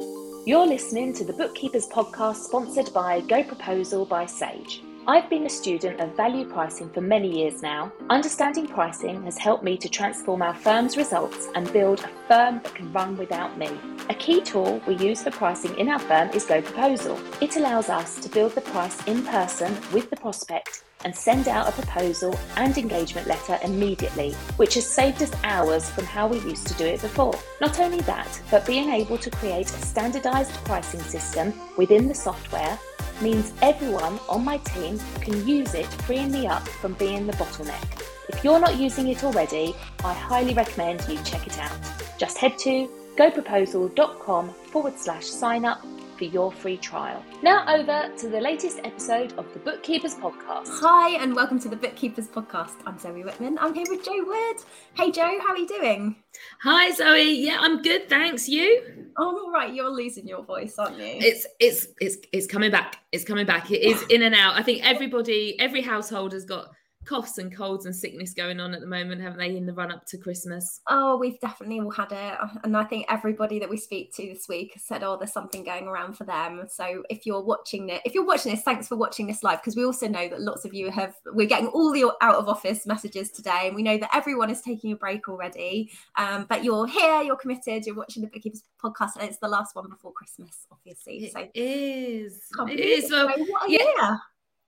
You're listening to the Bookkeepers podcast sponsored by Go Proposal by Sage. I've been a student of value pricing for many years now. Understanding pricing has helped me to transform our firm's results and build a firm that can run without me. A key tool we use for pricing in our firm is Go Proposal. It allows us to build the price in person with the prospect and send out a proposal and engagement letter immediately, which has saved us hours from how we used to do it before. Not only that, but being able to create a standardized pricing system within the software means everyone on my team can use it, freeing me up from being the bottleneck. If you're not using it already, I highly recommend you check it out. Just head to goproposal.com forward slash sign up for your free trial. Now, over to the latest episode of the Bookkeepers Podcast. Hi, and welcome to the Bookkeepers Podcast. I'm Zoe Whitman. I'm here with Joe Wood. Hey, Joe, how are you doing? Hi, Zoe. Yeah, I'm good. Thanks. You? Oh, all right. You're losing your voice, aren't you? It's it's it's it's coming back. It's coming back. It is in and out. I think everybody, every household has got coughs and colds and sickness going on at the moment, haven't they, in the run up to Christmas? Oh, we've definitely all had it. And I think everybody that we speak to this week has said, oh, there's something going around for them. So if you're watching it, if you're watching this, thanks for watching this live, because we also know that lots of you have, we're getting all the out of office messages today. And we know that everyone is taking a break already. Um, but you're here, you're committed, you're watching the Bookkeepers podcast, and it's the last one before Christmas, obviously. So it is. It is. Well, yeah. Year.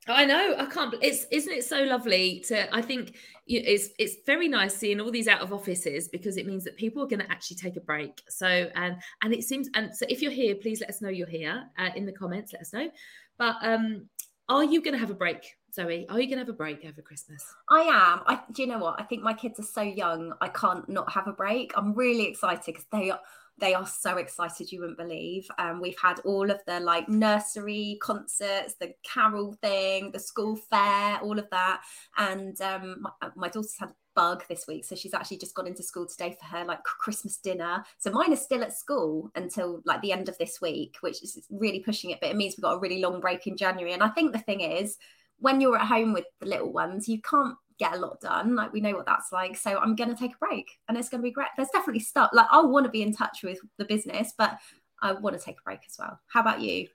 I know. I can't. It's isn't it so lovely to? I think it's it's very nice seeing all these out of offices because it means that people are going to actually take a break. So and and it seems and so if you're here, please let us know you're here uh, in the comments. Let us know. But um, are you going to have a break, Zoe? Are you going to have a break over Christmas? I am. I do you know what? I think my kids are so young. I can't not have a break. I'm really excited because they are they are so excited you wouldn't believe. Um, we've had all of the like nursery concerts the carol thing the school fair all of that. And um, my, uh, my daughter's had a bug this week so she's actually just gone into school today for her like christmas dinner. So mine is still at school until like the end of this week which is really pushing it but it means we've got a really long break in january. And i think the thing is when you're at home with the little ones you can't get a lot done. Like we know what that's like. So I'm going to take a break and it's going to be great. There's definitely stuff like I want to be in touch with the business, but I want to take a break as well. How about you?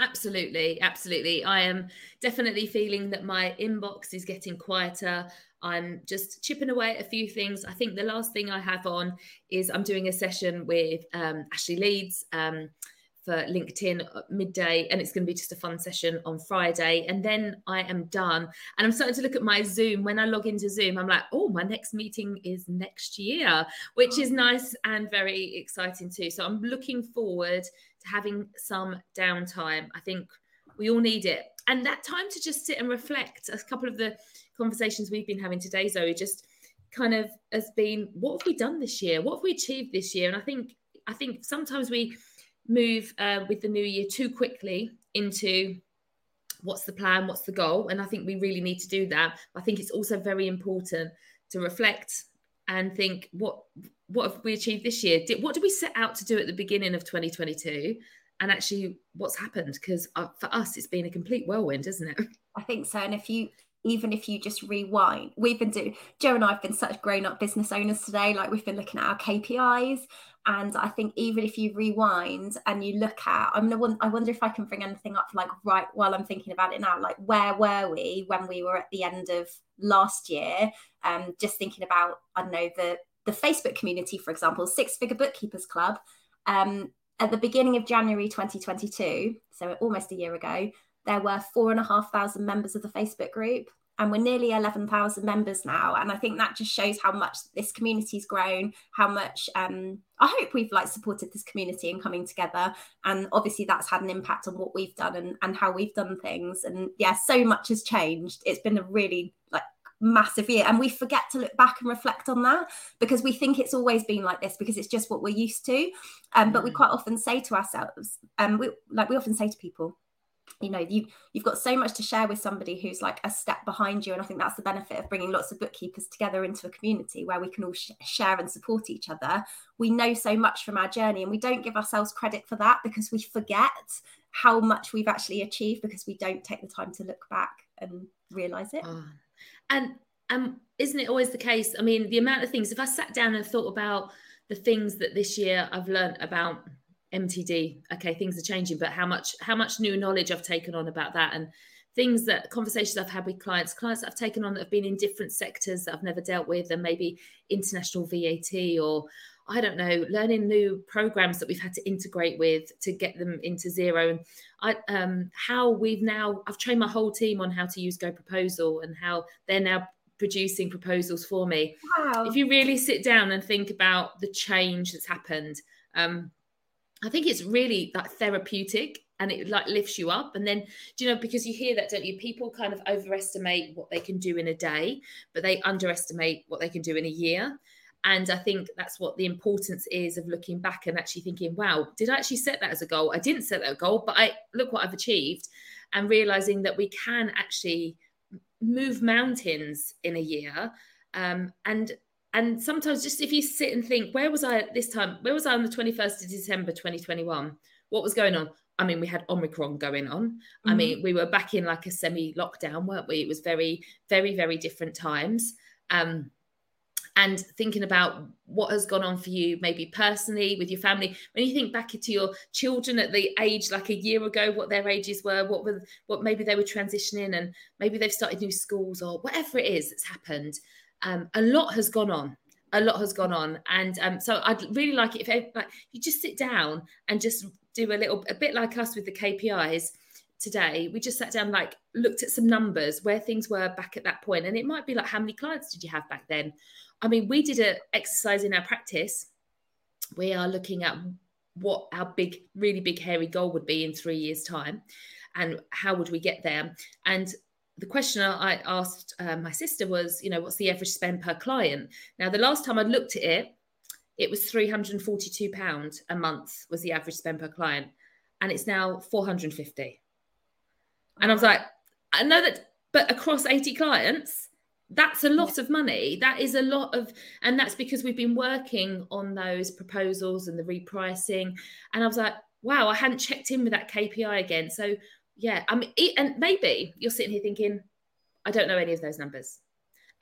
Absolutely, absolutely. I am definitely feeling that my inbox is getting quieter. I'm just chipping away at a few things. I think the last thing I have on is I'm doing a session with um, Ashley Leeds. Um, for LinkedIn midday, and it's going to be just a fun session on Friday. And then I am done. And I'm starting to look at my Zoom. When I log into Zoom, I'm like, oh, my next meeting is next year, which is oh. nice and very exciting too. So I'm looking forward to having some downtime. I think we all need it. And that time to just sit and reflect. A couple of the conversations we've been having today, Zoe, just kind of has been what have we done this year? What have we achieved this year? And I think I think sometimes we move uh, with the new year too quickly into what's the plan, what's the goal. And I think we really need to do that. I think it's also very important to reflect and think what what have we achieved this year? Did, what did we set out to do at the beginning of 2022? And actually, what's happened? Because uh, for us, it's been a complete whirlwind, isn't it? I think so. And if you even if you just rewind, we've been doing, joe and I have been such grown up business owners today. Like we've been looking at our KPIs. And I think even if you rewind and you look at, I'm gonna, I wonder if I can bring anything up like right while I'm thinking about it now, like where were we when we were at the end of last year? Um, just thinking about, I don't know, the the Facebook community, for example, Six Figure Bookkeepers Club. Um, at the beginning of January 2022, so almost a year ago, there were four and a half thousand members of the Facebook group and we're nearly 11,000 members now. And I think that just shows how much this community's grown, how much um, I hope we've like supported this community and coming together. And obviously that's had an impact on what we've done and, and how we've done things. And yeah, so much has changed. It's been a really like massive year. And we forget to look back and reflect on that because we think it's always been like this because it's just what we're used to. Um, but we mm. quite often say to ourselves, um, we like we often say to people, you know you you've got so much to share with somebody who's like a step behind you and i think that's the benefit of bringing lots of bookkeepers together into a community where we can all sh- share and support each other we know so much from our journey and we don't give ourselves credit for that because we forget how much we've actually achieved because we don't take the time to look back and realize it oh. and um isn't it always the case i mean the amount of things if i sat down and thought about the things that this year i've learned about MTD. Okay, things are changing, but how much how much new knowledge I've taken on about that and things that conversations I've had with clients, clients that I've taken on that have been in different sectors that I've never dealt with, and maybe international VAT or I don't know, learning new programs that we've had to integrate with to get them into Xero. And I, um, how we've now, I've trained my whole team on how to use Go Proposal and how they're now producing proposals for me. Wow. If you really sit down and think about the change that's happened, um, I think it's really like therapeutic and it like lifts you up. And then, do you know, because you hear that, don't you? People kind of overestimate what they can do in a day, but they underestimate what they can do in a year. And I think that's what the importance is of looking back and actually thinking, wow, did I actually set that as a goal? I didn't set that goal, but I look what I've achieved and realizing that we can actually move mountains in a year. Um, and and sometimes just if you sit and think, where was I at this time? Where was I on the 21st of December 2021? What was going on? I mean, we had Omicron going on. Mm-hmm. I mean, we were back in like a semi lockdown, weren't we? It was very, very, very different times. Um, and thinking about what has gone on for you, maybe personally with your family. When you think back to your children at the age like a year ago, what their ages were, what were what maybe they were transitioning, and maybe they've started new schools or whatever it is that's happened. Um, a lot has gone on. A lot has gone on, and um, so I'd really like it if like you just sit down and just do a little, a bit like us with the KPIs today we just sat down like looked at some numbers where things were back at that point and it might be like how many clients did you have back then I mean, we did an exercise in our practice. We are looking at what our big, really big, hairy goal would be in three years' time, and how would we get there. And the question I asked uh, my sister was, you know, what's the average spend per client? Now, the last time I looked at it, it was three hundred and forty-two pound a month was the average spend per client, and it's now four hundred and fifty. And I was like, I know that, but across eighty clients, that's a lot of money that is a lot of and that's because we've been working on those proposals and the repricing and i was like wow i hadn't checked in with that kpi again so yeah i mean and maybe you're sitting here thinking i don't know any of those numbers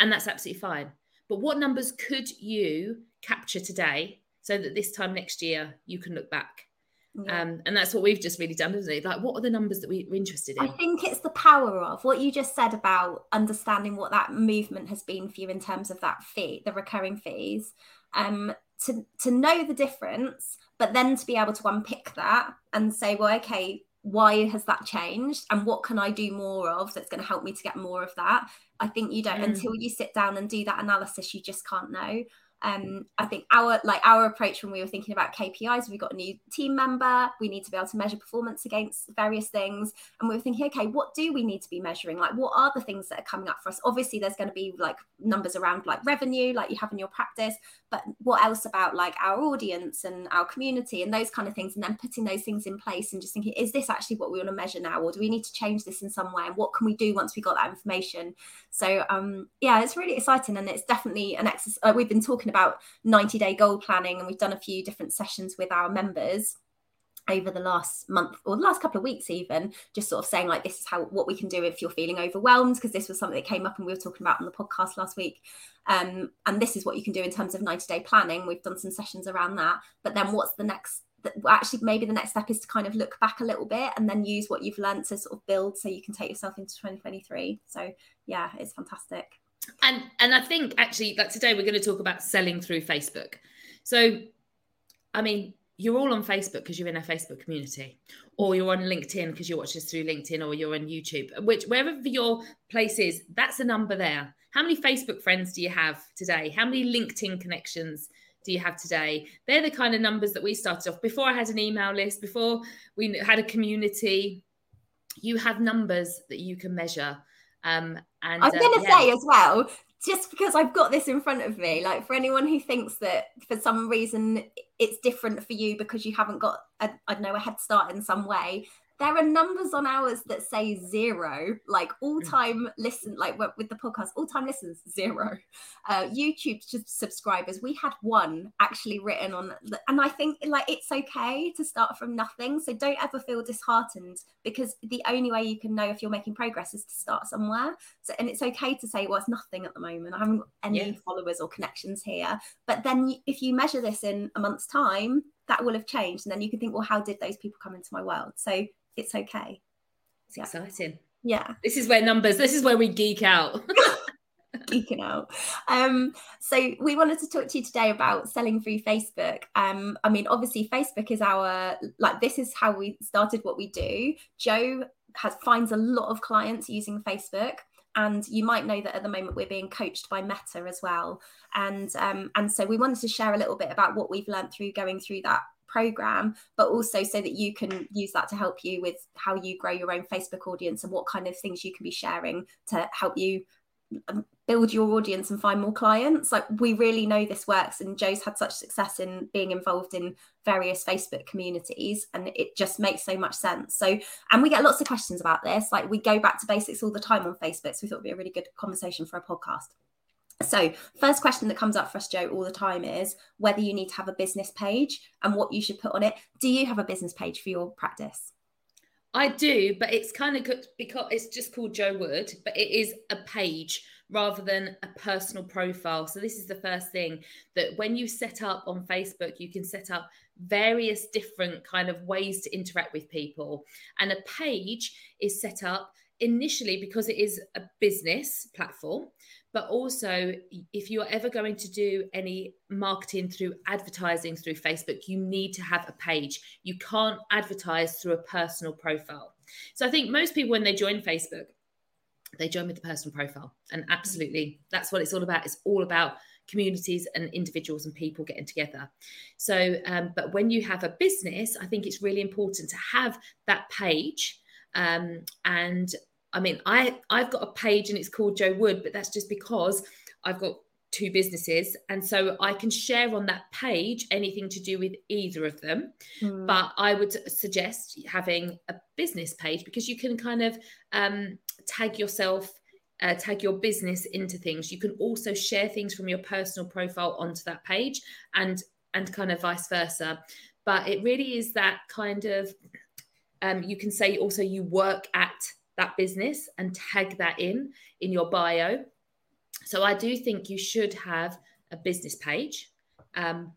and that's absolutely fine but what numbers could you capture today so that this time next year you can look back yeah. Um, and that's what we've just really done, isn't it? Like, what are the numbers that we, are interested in? I think it's the power of what you just said about understanding what that movement has been for you in terms of that fee, the recurring fees. Um, to to know the difference, but then to be able to unpick that and say, well, okay, why has that changed, and what can I do more of that's going to help me to get more of that? I think you don't mm. until you sit down and do that analysis. You just can't know. Um, I think our like our approach when we were thinking about KPIs, we got a new team member. We need to be able to measure performance against various things, and we were thinking, okay, what do we need to be measuring? Like, what are the things that are coming up for us? Obviously, there's going to be like numbers around like revenue, like you have in your practice, but what else about like our audience and our community and those kind of things, and then putting those things in place and just thinking, is this actually what we want to measure now, or do we need to change this in some way? And what can we do once we got that information? So, um, yeah, it's really exciting, and it's definitely an exercise. Uh, we've been talking about 90 day goal planning and we've done a few different sessions with our members over the last month or the last couple of weeks even just sort of saying like this is how what we can do if you're feeling overwhelmed because this was something that came up and we were talking about on the podcast last week. Um, and this is what you can do in terms of 90 day planning. We've done some sessions around that. But then what's the next actually maybe the next step is to kind of look back a little bit and then use what you've learned to sort of build so you can take yourself into 2023 so yeah it's fantastic and and i think actually like today we're going to talk about selling through facebook. So i mean you're all on facebook because you're in a facebook community or you're on linkedin because you watch us through linkedin or you're on youtube which wherever your place is that's a number there. How many facebook friends do you have today? How many linkedin connections do you have today? They're the kind of numbers that we started off. Before i had an email list before we had a community you have numbers that you can measure um, and I'm going to uh, yeah. say as well, just because I've got this in front of me, like for anyone who thinks that for some reason it's different for you because you haven't got, a, I don't know, a head start in some way, there are numbers on ours that say zero, like all mm. time listen, like with the podcast, all time listens zero. Uh, YouTube subscribers, we had one actually written on, and I think like it's okay to start from nothing. So don't ever feel disheartened because the only way you can know if you're making progress is to start somewhere. So and it's okay to say, well, it's nothing at the moment. I haven't got any yeah. followers or connections here. But then if you measure this in a month's time, that will have changed. And then you can think, well, how did those people come into my world? So it's okay. It's yeah. exciting. Yeah. This is where numbers, this is where we geek out. geeking out. Um, so we wanted to talk to you today about selling through Facebook. Um, I mean, obviously, Facebook is our like this is how we started what we do. Joe has finds a lot of clients using Facebook. And you might know that at the moment we're being coached by Meta as well, and um, and so we wanted to share a little bit about what we've learned through going through that program, but also so that you can use that to help you with how you grow your own Facebook audience and what kind of things you can be sharing to help you build your audience and find more clients like we really know this works and Joe's had such success in being involved in various facebook communities and it just makes so much sense so and we get lots of questions about this like we go back to basics all the time on facebook so we thought it'd be a really good conversation for a podcast so, first question that comes up for us, Joe, all the time is whether you need to have a business page and what you should put on it. Do you have a business page for your practice? I do, but it's kind of good because it's just called Joe Wood, but it is a page rather than a personal profile. So, this is the first thing that when you set up on Facebook, you can set up various different kind of ways to interact with people. And a page is set up initially because it is a business platform but also if you're ever going to do any marketing through advertising through Facebook, you need to have a page. You can't advertise through a personal profile. So I think most people, when they join Facebook, they join with the personal profile. And absolutely, that's what it's all about. It's all about communities and individuals and people getting together. So, um, but when you have a business, I think it's really important to have that page. Um, and I mean, I I've got a page and it's called Joe Wood, but that's just because I've got two businesses and so I can share on that page anything to do with either of them. Mm. But I would suggest having a business page because you can kind of um, tag yourself uh, tag your business into things. You can also share things from your personal profile onto that page and and kind of vice versa. But it really is that kind of um, you can say also you work at that business and tag that in in your bio. So I do think you should have a business page. Um,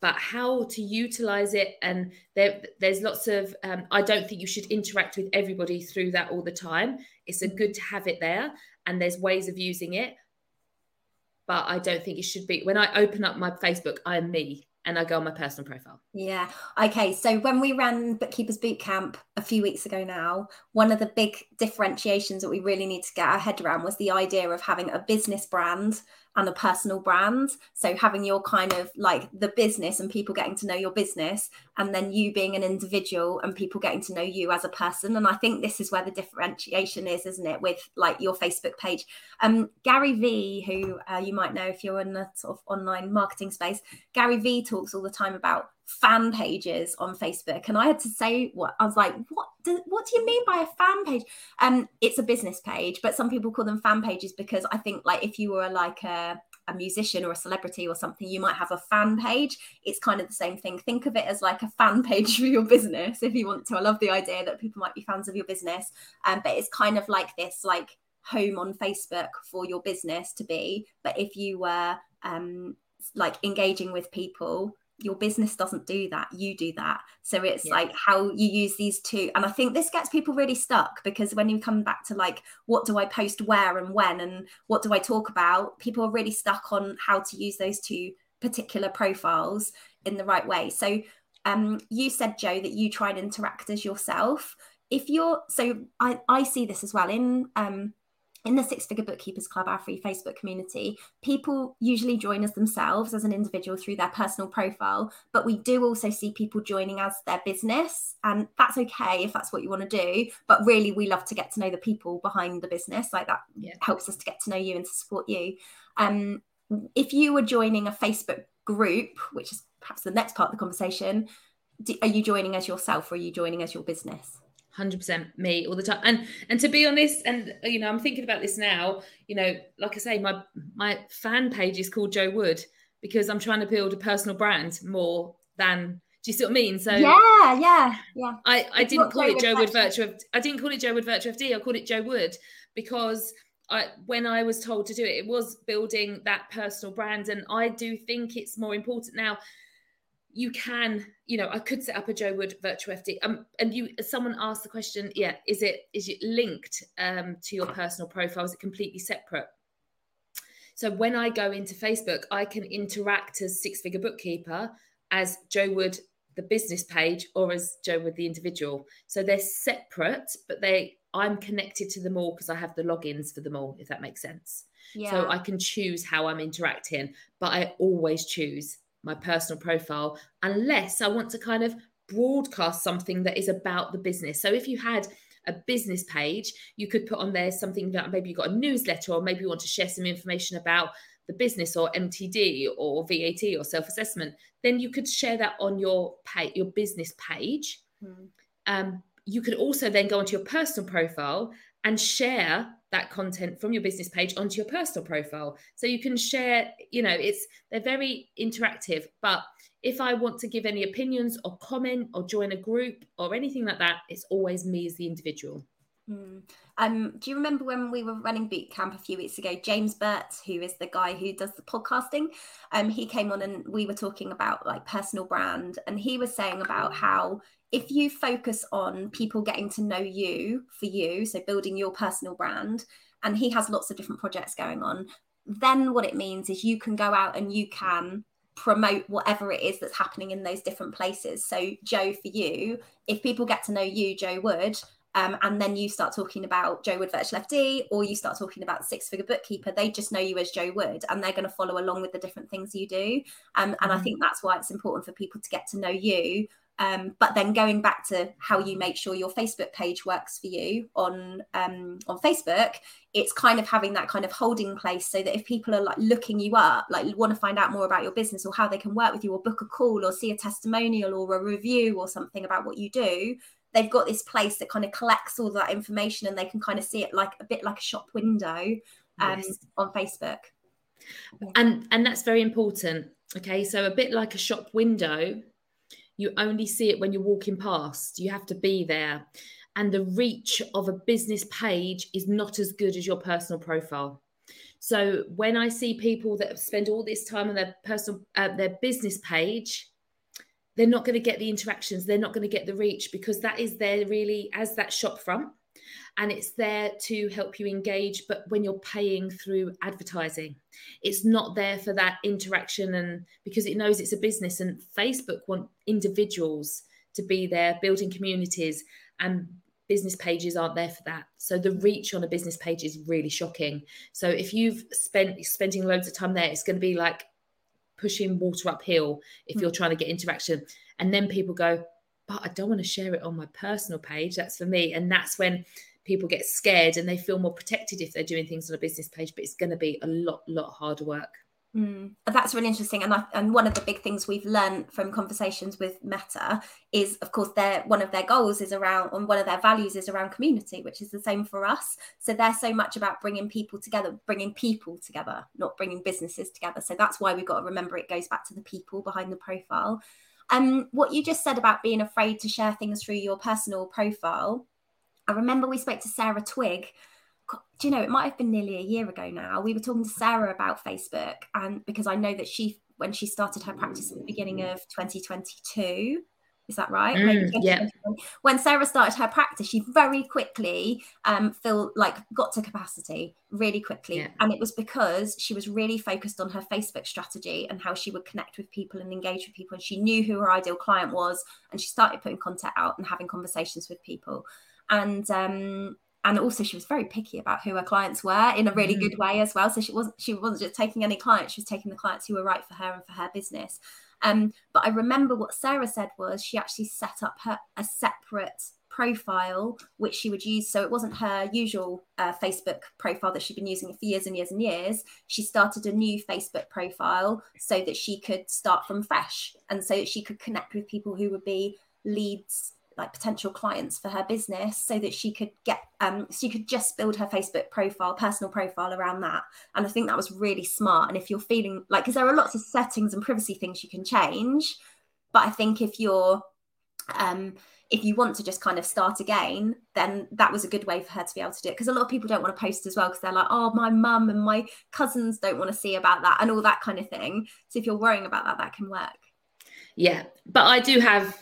but how to utilize it and there, there's lots of um, i don't think you should interact with everybody through that all the time it's a good to have it there and there's ways of using it but i don't think it should be when i open up my facebook i'm me and I go on my personal profile. Yeah. Okay. So when we ran Bookkeepers Bootcamp a few weeks ago now, one of the big differentiations that we really need to get our head around was the idea of having a business brand and a personal brand. So having your kind of like the business and people getting to know your business, and then you being an individual and people getting to know you as a person. And I think this is where the differentiation is, isn't it, with like your Facebook page. Um, Gary Vee, who uh, you might know if you're in the sort of online marketing space, Gary Vee talks all the time about fan pages on Facebook, and I had to say what I was like, what do, what do you mean by a fan page? Um, it's a business page, but some people call them fan pages because I think like if you were like a a musician or a celebrity or something, you might have a fan page. It's kind of the same thing. Think of it as like a fan page for your business if you want to. I love the idea that people might be fans of your business, um, but it's kind of like this, like home on Facebook for your business to be. But if you were um, like engaging with people your business doesn't do that you do that. So it's yeah. like how you use these two. And i think this gets people really stuck because when you come back to like what do i post where and when and what do i talk about people are really stuck on how to use those two particular profiles in the right way. So um, you said joe that you try and interact as yourself. If you're so i i see this as well in um in the Six Figure Bookkeepers Club, our free Facebook community, people usually join as themselves as an individual through their personal profile, but we do also see people joining as their business. And that's okay if that's what you want to do. But really, we love to get to know the people behind the business. Like that yeah. helps us to get to know you and to support you. Um, if you were joining a Facebook group, which is perhaps the next part of the conversation, do, are you joining as yourself or are you joining as your business? 100% me all the time and and to be honest and you know i'm thinking about this now you know like i say my my fan page is called joe wood because i'm trying to build a personal brand more than do you see what I mean? So yeah, yeah, yeah. I, I didn't call it Joe Wood Virtual. I didn't call it Joe Wood Virtual FD. I called it Joe Wood because I, when I was told to do it, it was building that personal brand, and I do think it's more important now you can, you know, I could set up a Joe Wood virtual FD. Um, and you, someone asked the question, yeah, is it is it linked um, to your personal profile? Is it completely separate? So when I go into Facebook, I can interact as Six Figure Bookkeeper as Joe Wood the business page or as Joe Wood the individual. So they're separate, but they I'm connected to them all because I have the logins for them all, if that makes sense. Yeah. So I can choose how I'm interacting, but I always choose my personal profile unless I want to kind of broadcast something that is about the business. So if you had a business page, you could put on there something that maybe you got a newsletter or maybe you want to share some information about the business or MTD or VAT or self-assessment, then you could share that on your pay, your business page. Mm. Um, you could also then go onto your personal profile and share that content from your business page onto your personal profile. So you can share, you know, it's they're very interactive. But if I want to give any opinions or comment or join a group or anything like that, it's always me as the individual. Mm. Um, do you remember when we were running boot camp a few weeks ago? James Burt, who is the guy who does the podcasting, um, he came on and we were talking about like personal brand, and he was saying about how if you focus on people getting to know you for you, so building your personal brand, and he has lots of different projects going on, then what it means is you can go out and you can promote whatever it is that's happening in those different places. So, Joe, for you, if people get to know you, Joe Wood, um, and then you start talking about Joe Wood Virtual FD, or you start talking about Six Figure Bookkeeper, they just know you as Joe Wood, and they're going to follow along with the different things you do. Um, and mm-hmm. I think that's why it's important for people to get to know you um, but then going back to how you make sure your Facebook page works for you on um, on Facebook, it's kind of having that kind of holding place so that if people are like looking you up, like want to find out more about your business or how they can work with you or book a call or see a testimonial or a review or something about what you do, they've got this place that kind of collects all that information and they can kind of see it like a bit like a shop window um, yes. on Facebook. And and that's very important. Okay, so a bit like a shop window you only see it when you're walking past. You have to be there. And the reach of a business page is not as good as your personal profile. So when I see people that spend all this time on their personal uh, their business page, they're not going to get the interactions. They're not going to get the reach because that is there really as that shop front and it's there to help you engage but when you're paying through advertising it's not there for that interaction and because it knows it's a business and facebook want individuals to be there building communities and business pages aren't there for that so the reach on a business page is really shocking so if you've spent spending loads of time there it's going to be like pushing water uphill if hmm. you're trying to get interaction and then people go but I don't want to share it on my personal page. That's for me. And that's when people get scared and they feel more protected if they're doing things on a business page, but it's going to be a lot, lot harder work. Mm, that's really interesting, and I, and one of the big things we've learned from conversations with Meta is, of course, their one of their goals is around, and one of their values is around community, which is the same for us. So they're so much about bringing people together, bringing people together, not bringing businesses together. So that's why we've got to remember it goes back to the people behind the profile. Um, what you just said about being afraid to share things through your personal profile, I remember we spoke to Sarah Twigg. Do you know, it might have been nearly a year ago now. We were talking to Sarah about Facebook, and because I know that she, when she started her practice at the beginning of 2022, is that right? Mm, yeah. When Sarah started her practice, she very quickly um, feel like got to capacity really quickly, yeah. and it was because she was really focused on her Facebook strategy and how she would connect with people and engage with people, and she knew who her ideal client was, and she started putting content out and having conversations with people, and um, and also she was very picky about who her clients were in a really mm. good way as well. So she wasn't she wasn't just taking any clients; she was taking the clients who were right for her and for her business. Um, but I remember what Sarah said was she actually set up her a separate profile which she would use so it wasn't her usual uh, facebook profile that she'd been using for years and years and years she started a new facebook profile so that she could start from fresh and so that she could connect with people who would be leads like potential clients for her business so that she could get um she could just build her facebook profile personal profile around that and i think that was really smart and if you're feeling like because there are lots of settings and privacy things you can change but i think if you're um if you want to just kind of start again, then that was a good way for her to be able to do it. Because a lot of people don't want to post as well because they're like, oh, my mum and my cousins don't want to see about that and all that kind of thing. So if you're worrying about that, that can work. Yeah, but I do have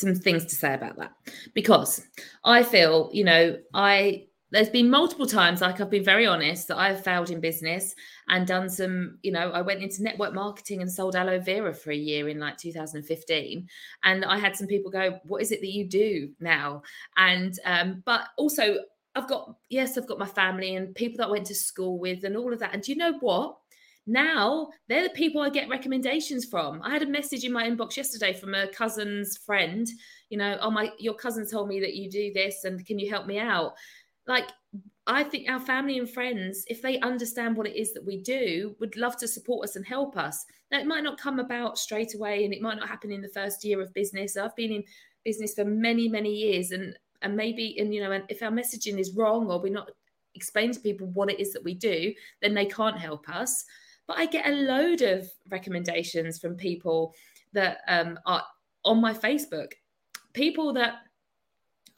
some things to say about that because I feel, you know, I there's been multiple times like I've been very honest that I've failed in business and done some, you know, I went into network marketing and sold aloe vera for a year in like 2015 and I had some people go, "What is it that you do now?" And um but also I've got yes, I've got my family and people that I went to school with and all of that. And do you know what? Now they're the people I get recommendations from. I had a message in my inbox yesterday from a cousin's friend, you know, oh my your cousin told me that you do this and can you help me out? Like I think our family and friends, if they understand what it is that we do, would love to support us and help us. Now it might not come about straight away and it might not happen in the first year of business. I've been in business for many, many years and and maybe and you know, and if our messaging is wrong or we're not explaining to people what it is that we do, then they can't help us. But I get a load of recommendations from people that um, are on my Facebook, people that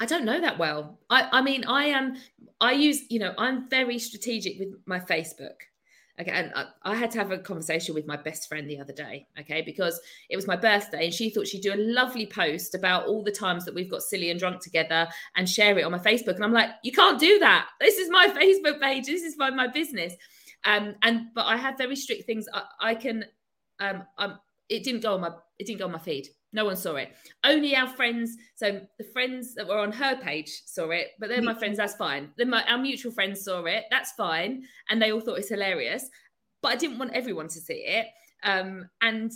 I don't know that well. I, I mean, I am, I use, you know, I'm very strategic with my Facebook. Okay. And I, I, had to have a conversation with my best friend the other day. Okay. Because it was my birthday and she thought she'd do a lovely post about all the times that we've got silly and drunk together and share it on my Facebook. And I'm like, you can't do that. This is my Facebook page. This is my, my business. Um, and but I have very strict things. I, I can. Um, um, it didn't go on my. It didn't go on my feed. No one saw it. Only our friends. So the friends that were on her page saw it, but they're my friends. That's fine. Then my our mutual friends saw it. That's fine, and they all thought it's hilarious. But I didn't want everyone to see it. Um, and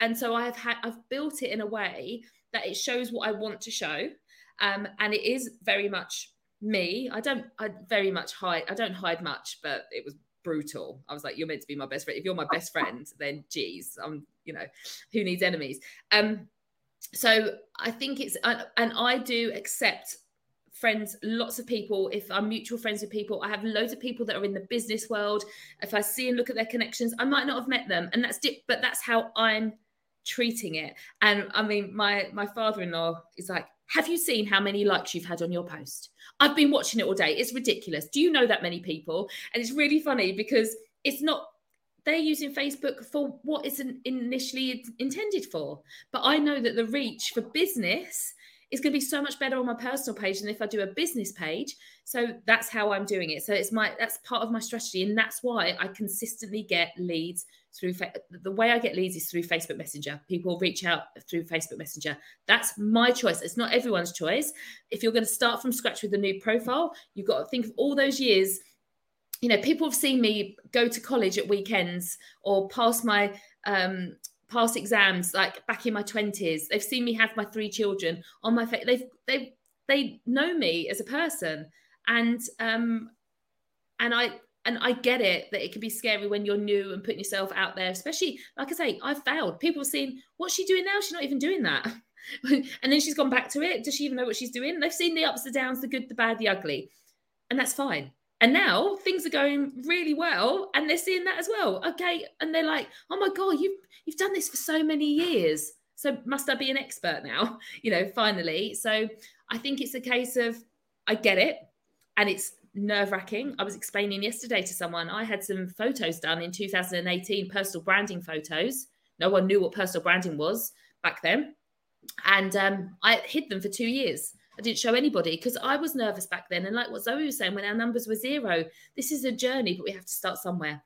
and so I have had. I've built it in a way that it shows what I want to show. Um, and it is very much me. I don't. I very much hide. I don't hide much, but it was brutal. I was like, you're meant to be my best friend. If you're my best friend, then geez, I'm, you know, who needs enemies? Um, so I think it's, and I do accept friends, lots of people. If I'm mutual friends with people, I have loads of people that are in the business world. If I see and look at their connections, I might not have met them, and that's but that's how I'm treating it. And I mean, my my father-in-law is like, have you seen how many likes you've had on your post? I've been watching it all day. It's ridiculous. Do you know that many people? And it's really funny because it's not they're using Facebook for what it's initially intended for. But I know that the reach for business is going to be so much better on my personal page than if I do a business page. So that's how I'm doing it. So it's my that's part of my strategy, and that's why I consistently get leads through the way I get leads is through Facebook Messenger. People reach out through Facebook Messenger. That's my choice. It's not everyone's choice. If you're going to start from scratch with a new profile, you've got to think of all those years. You know, people have seen me go to college at weekends or pass my um, past exams, like back in my twenties. They've seen me have my three children on my face. They've they they know me as a person, and um, and I and I get it that it can be scary when you're new and putting yourself out there, especially like I say, I've failed. People are seeing what's she doing now? She's not even doing that. and then she's gone back to it. Does she even know what she's doing? They've seen the ups, the downs, the good, the bad, the ugly. And that's fine. And now things are going really well and they're seeing that as well. Okay. And they're like, oh my God, you've you've done this for so many years. So must I be an expert now? You know, finally. So I think it's a case of I get it. And it's nerve wracking. I was explaining yesterday to someone I had some photos done in 2018, personal branding photos. No one knew what personal branding was back then. And um, I hid them for two years. I didn't show anybody because I was nervous back then. And like what Zoe was saying, when our numbers were zero, this is a journey, but we have to start somewhere.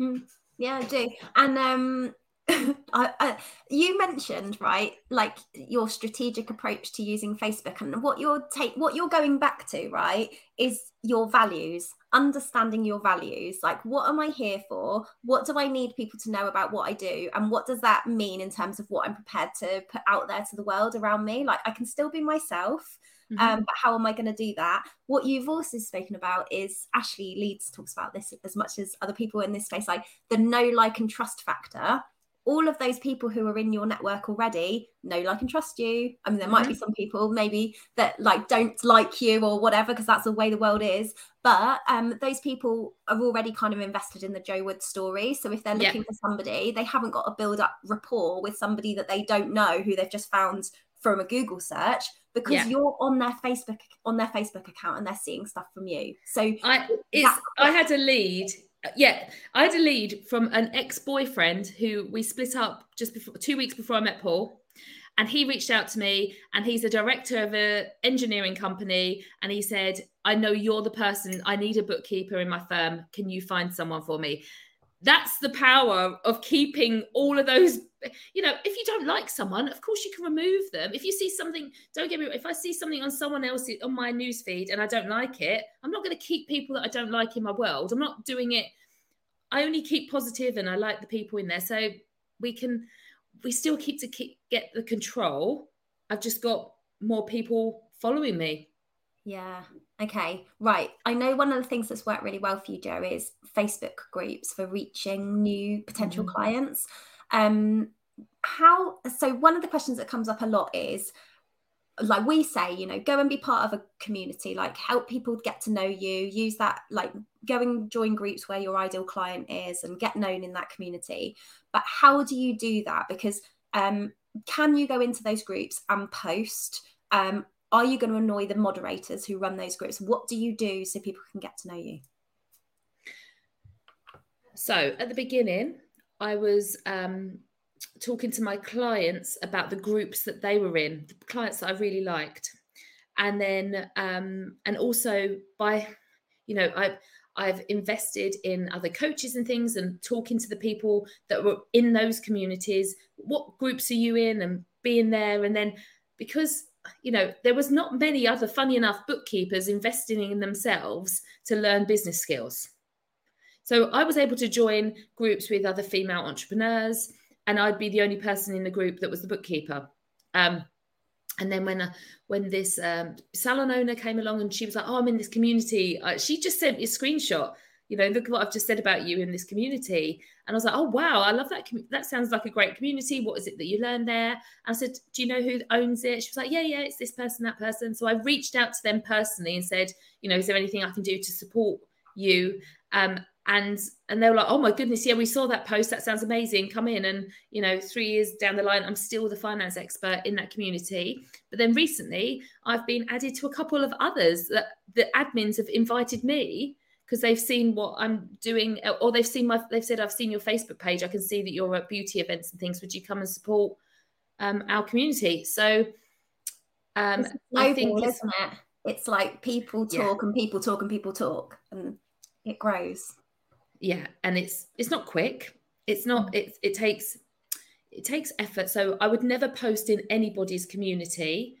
Mm, yeah, I do. And um, I, I, you mentioned right like your strategic approach to using facebook and what you're take what you're going back to right is your values understanding your values. Like what am i here for? What do i need people to know about what i do? And what does that mean in terms of what i'm prepared to put out there to the world around me? Like i can still be myself Mm-hmm. Um, but how am I going to do that? What you've also spoken about is Ashley Leeds talks about this as much as other people in this space, like the no like, and trust factor all of those people who are in your network already know like and trust you i mean there might mm-hmm. be some people maybe that like don't like you or whatever because that's the way the world is but um those people are already kind of invested in the joe wood story so if they're looking yeah. for somebody they haven't got to build up rapport with somebody that they don't know who they've just found from a google search because yeah. you're on their facebook on their facebook account and they're seeing stuff from you so i i had a lead yeah, I had a lead from an ex-boyfriend who we split up just before two weeks before I met Paul. And he reached out to me and he's a director of an engineering company. And he said, I know you're the person. I need a bookkeeper in my firm. Can you find someone for me? That's the power of keeping all of those. You know, if you don't like someone, of course you can remove them. If you see something, don't get me if I see something on someone else on my newsfeed and I don't like it, I'm not going to keep people that I don't like in my world. I'm not doing it. I only keep positive and I like the people in there. So we can we still keep to keep, get the control. I've just got more people following me. Yeah. Okay. Right. I know one of the things that's worked really well for you, Joe, is Facebook groups for reaching new potential mm-hmm. clients. Um, how? So one of the questions that comes up a lot is, like we say, you know, go and be part of a community. Like help people get to know you. Use that. Like go and join groups where your ideal client is and get known in that community. But how do you do that? Because um, can you go into those groups and post? Um, are you going to annoy the moderators who run those groups? What do you do so people can get to know you? So at the beginning, I was um, talking to my clients about the groups that they were in, the clients that I really liked, and then um, and also by, you know, I I've invested in other coaches and things and talking to the people that were in those communities. What groups are you in and being there? And then because, you know, there was not many other, funny enough, bookkeepers investing in themselves to learn business skills. So I was able to join groups with other female entrepreneurs, and I'd be the only person in the group that was the bookkeeper. Um, and then when uh, when this um, salon owner came along and she was like, "Oh, I'm in this community," uh, she just sent me a screenshot. You know, look at what I've just said about you in this community. And I was like, "Oh, wow, I love that. Com- that sounds like a great community. What is it that you learned there?" And I said, "Do you know who owns it?" She was like, "Yeah, yeah, it's this person, that person." So I reached out to them personally and said, "You know, is there anything I can do to support you?" Um, and and they were like oh my goodness yeah we saw that post that sounds amazing come in and you know three years down the line i'm still the finance expert in that community but then recently i've been added to a couple of others that the admins have invited me because they've seen what i'm doing or they've seen my they've said i've seen your facebook page. I can see that you're at beauty events and things. Would you come and support um, our community? So um i think it's, isn't it? It's like people talk yeah. and people talk and people talk and it grows. Yeah and it's it's not quick. It's not mm. it, it takes it takes effort. So i would never post in anybody's community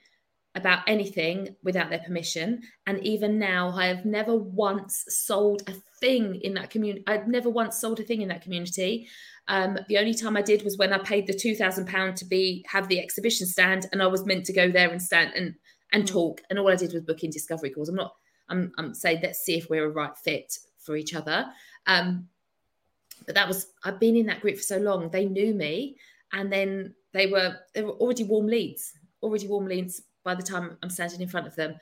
about anything without their permission. And even now i have never once sold a thing in that community i've never once sold a thing in that community. Um, the only time i did was when i paid the 2000 pound to be have the exhibition stand and i was meant to go there and stand and and mm. talk. And all i did was book in discovery calls. I'm not i'm, I'm saying let's see if we're a right fit for each other. Um, but that was I've been in that group for so long. They knew me, and then they were they were already warm leads, already warm leads by the time I'm standing in front of them.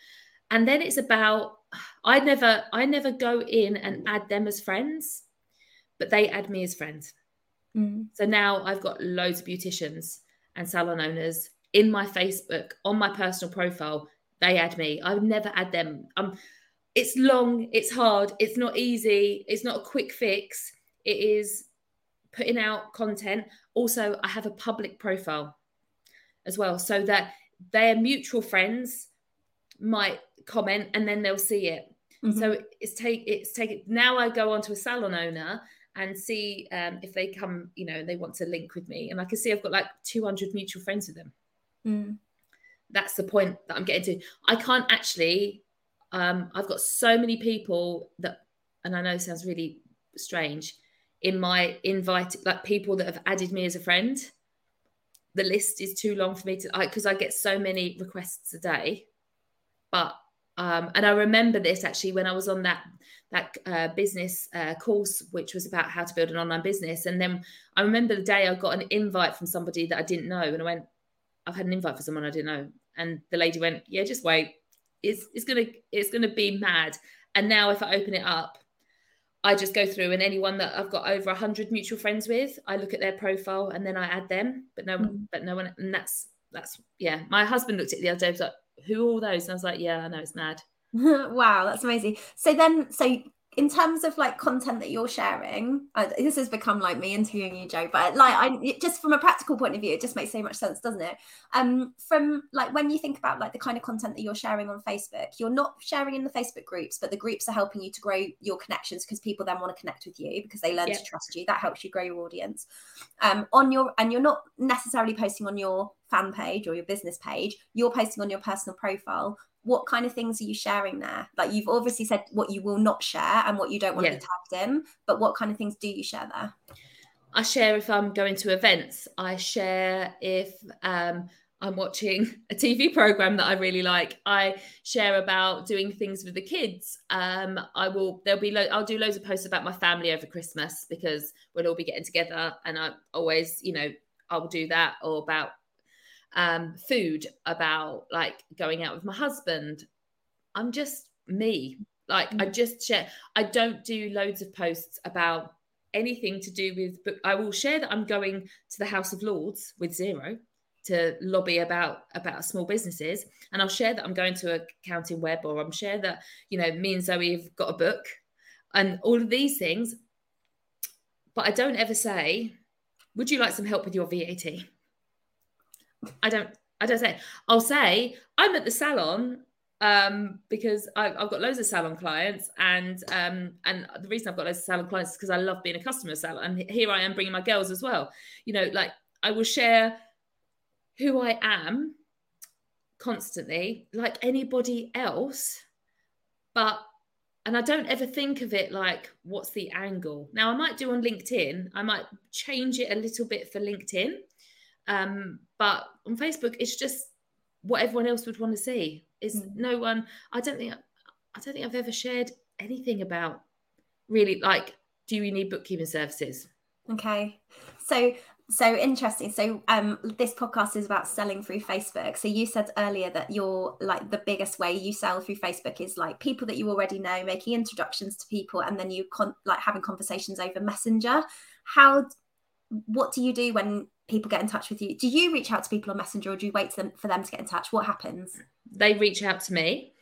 And then it's about I never I never go in and add them as friends, but they add me as friends. Mm. So now I've got loads of beauticians and salon owners in my Facebook on my personal profile. They add me. I would never add them. Um, it's long, it's hard, it's not easy, it's not a quick fix. It is putting out content. Also, I have a public profile as well, so that their mutual friends might comment and then they'll see it. Mm-hmm. So it's take it's take now I go onto a salon owner and see um, if they come, you know, they want to link with me, and I can see I've got like 200 mutual friends with them. Mm. That's the point that I'm getting to. I can't actually um, I've got so many people that, and I know it sounds really strange, in my invite, like people that have added me as a friend. The list is too long for me to, because I, I, get so many requests a day. But, um, and I remember this actually when I was on that that uh, business uh, course, which was about how to build an online business. And then I remember the day I got an invite from somebody that I didn't know, and I went, "I've had an invite for someone I didn't know," and the lady went, "Yeah, just wait." it's it's gonna it's gonna be mad. And now if I open it up, I just go through and anyone that I've got over hundred mutual friends with, I look at their profile and then I add them. But no one, mm. but no one, and that's that's yeah. My husband looked at the other day, was like, "Who are all those?" And I was like, "Yeah, I know it's mad." wow, that's amazing. So then, so in terms of like content that you're sharing, this has become like me interviewing you, joe But like, I just from a practical point of view, it just makes so much sense, doesn't it? Um, from like when you think about like the kind of content that you're sharing on Facebook, you're not sharing in the Facebook groups, but the groups are helping you to grow your connections because people then want to connect with you because they learn to trust you. That helps you grow your audience. Um, on your and you're not necessarily posting on your fan page or your business page. You're posting on your personal profile what kind of things are you sharing there? Like you've obviously said what you will not share and what you don't want yeah. to be tagged in, but what kind of things do you share there? I share if I'm going to events. I share if um, I'm watching a TV program that I really like. I share about doing things with the kids. Um, I will. There'll be. Lo- I'll do loads of posts about my family over Christmas because we'll all be getting together, and I always, you know, I will do that or about um, food, about like going out with my husband. I'm just me. Like I mm. just share. I don't do loads of posts about anything to do with but I will share that I'm going to the House of Lords with Xero to lobby about about small businesses and I'll share that I'm going to a accounting web or I'm share that you know me and Zoe have got a book and all of these things but I don't ever say would you like some help with your VAT I don't. I don't say. I'll say I'm at the salon um, because I've, I've, got loads of salon clients, and um, and the reason I've got loads of salon clients is because I love being a customer salon, and here I am bringing my girls as well. You know, like I will share who I am constantly, like anybody else, but and I don't ever think of it like what's the angle. Now I might do on LinkedIn, I might change it a little bit for LinkedIn um, but on Facebook, it's just what everyone else would want to see. Is mm. no one. I don't think. I don't think I've ever shared anything about really like. Do you need bookkeeping services? Okay, so so interesting so um this podcast is about selling through facebook so you said earlier that you're like the biggest way you sell through facebook is like people that you already know making introductions to people and then you con- like having conversations over messenger how what do you do when people get in touch with you? Do you reach out to people on Messenger or do you wait them, for them to get in touch? What happens? They reach out to me.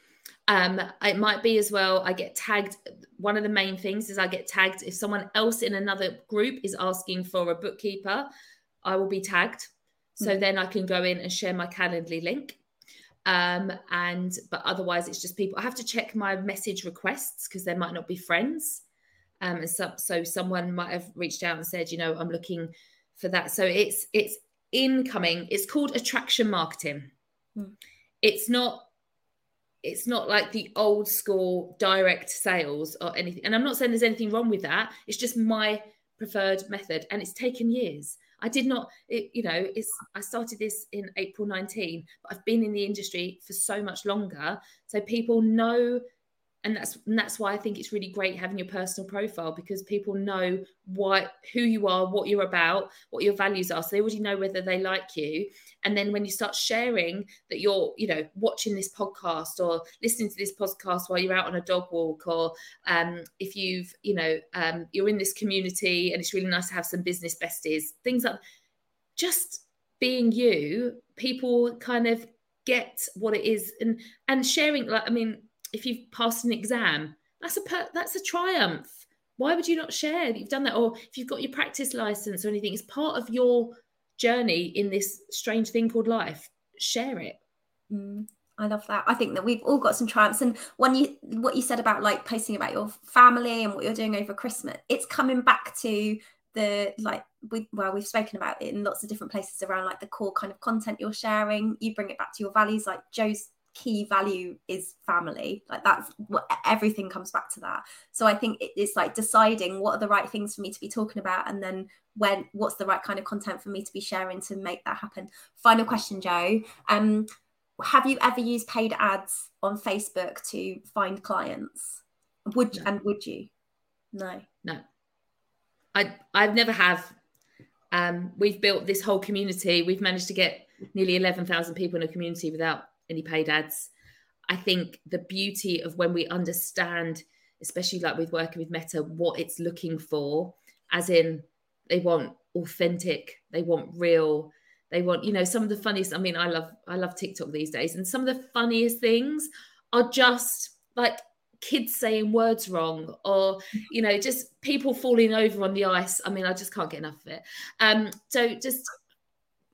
Um, it might be as well, I get tagged. One of the main things is I get tagged if someone else in another group is asking for a bookkeeper, I will be tagged. So mm-hmm. then I can go in and share my Calendly link. Um, and but otherwise it's just people. I have to check my message requests because there might not be friends. Um, and so, so someone might have reached out and said, you know, I'm looking for that. So it's it's incoming. It's called attraction marketing. Hmm. It's not it's not like the old school direct sales or anything. And I'm not saying there's anything wrong with that. It's just my preferred method, and it's taken years. I did not, it, you know, it's I started this in April 19, but I've been in the industry for so much longer, so people know and that's and that's why I think it's really great having your personal profile because people know what who you are, what you're about, what your values are. So they already know whether they like you. And then when you start sharing that you're, you know, watching this podcast or listening to this podcast while you're out on a dog walk, or um, if you've, you know, um, you're in this community and it's really nice to have some business besties, things like just being you, people kind of get what it is and and sharing like i mean if you've passed an exam, that's a per- that's a triumph. Why would you not share that you've done that? Or if you've got your practice license or anything, it's part of your journey in this strange thing called life. Share it. Mm, I love that. I think that we've all got some triumphs. And when you what you said about like posting about your family and what you're doing over Christmas, it's coming back to the like we well we've spoken about it in lots of different places around like the core kind of content you're sharing you bring it back to your values like jo's key value is family. Like that's what everything comes back to that. So i think it's like deciding what are the right things for me to be talking about and then when what's the right kind of content for me to be sharing to make that happen. Final question jo. Um have you ever used paid ads on facebook to find clients? Would no. and would you? No. No. I i've never have. Um we've built this whole community. We've managed to get nearly 11,000 people in a community without any paid ads. I think the beauty of when we understand, especially like with working with Meta, what it's looking for, as in they want authentic, they want real, they want, you know, some of the funniest. I mean, I love I love TikTok these days, and some of the funniest things are just like kids saying words wrong or you know just people falling over on the ice i mean i just can't get enough of it um so just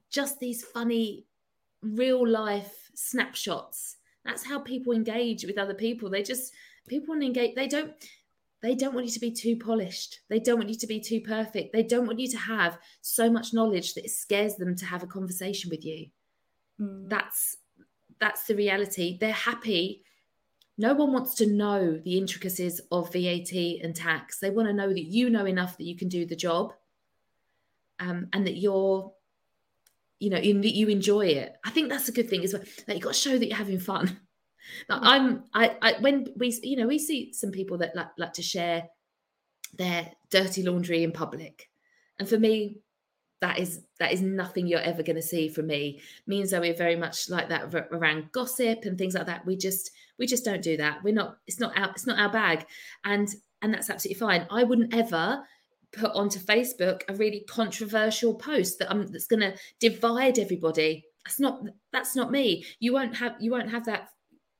just these funny real life snapshots. That's how people engage with other people. They just people want to engage they don't they don't want you to be too polished. They don't want you to be too perfect. They don't want you to have so much knowledge that it scares them to have a conversation with you. Mm. that's that's the reality. They're happy. No one wants to know the intricacies of VAT and tax. They want to know that you know enough that you can do the job um, and that you're, you know, that you enjoy it. I think that's a good thing as well. You've got to show that you're having fun. Now, I'm, I, I, when we, you know, we see some people that like, like to share their dirty laundry in public. And for me, that is that is nothing you're ever going to see from me. Me and Zoe are very much like that around gossip and things like that. We just we just don't do that. We're not. It's not our. It's not our bag, and and that's absolutely fine. I wouldn't ever put onto Facebook a really controversial post that um that's going to divide everybody. That's not that's not me. You won't have you won't have that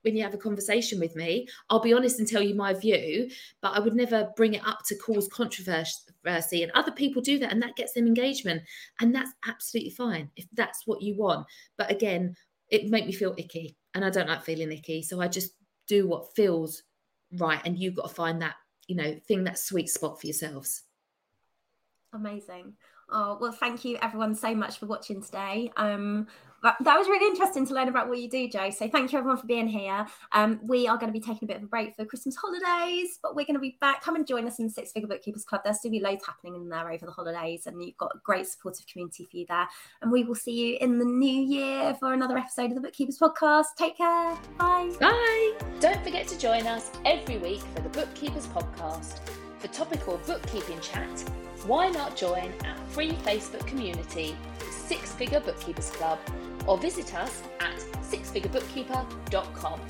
when you have a conversation with me. I'll be honest and tell you my view, but I would never bring it up to cause controversy. And other people do that, and that gets them engagement, and that's absolutely fine if that's what you want. But again, it make me feel icky, and I don't like feeling icky, so I just do what feels right, and you've got to find that you know thing that sweet spot for yourselves. Amazing. Oh, well, thank you everyone so much for watching today. Um, that, that was really interesting to learn about what you do, Jo. So thank you everyone for being here. Um, we are going to be taking a bit of a break for Christmas holidays, but we're going to be back. Come and join us in the Six Figure Bookkeepers Club. There's still be loads happening in there over the holidays, and you've got a great supportive community for you there. And we will see you in the new year for another episode of the Bookkeepers Podcast. Take care. Bye. Bye. Don't forget to join us every week for the Bookkeepers Podcast. For topical bookkeeping chat, why not join our free Facebook community, Six Figure Bookkeepers Club? or visit us at sixfigurebookkeeper.com.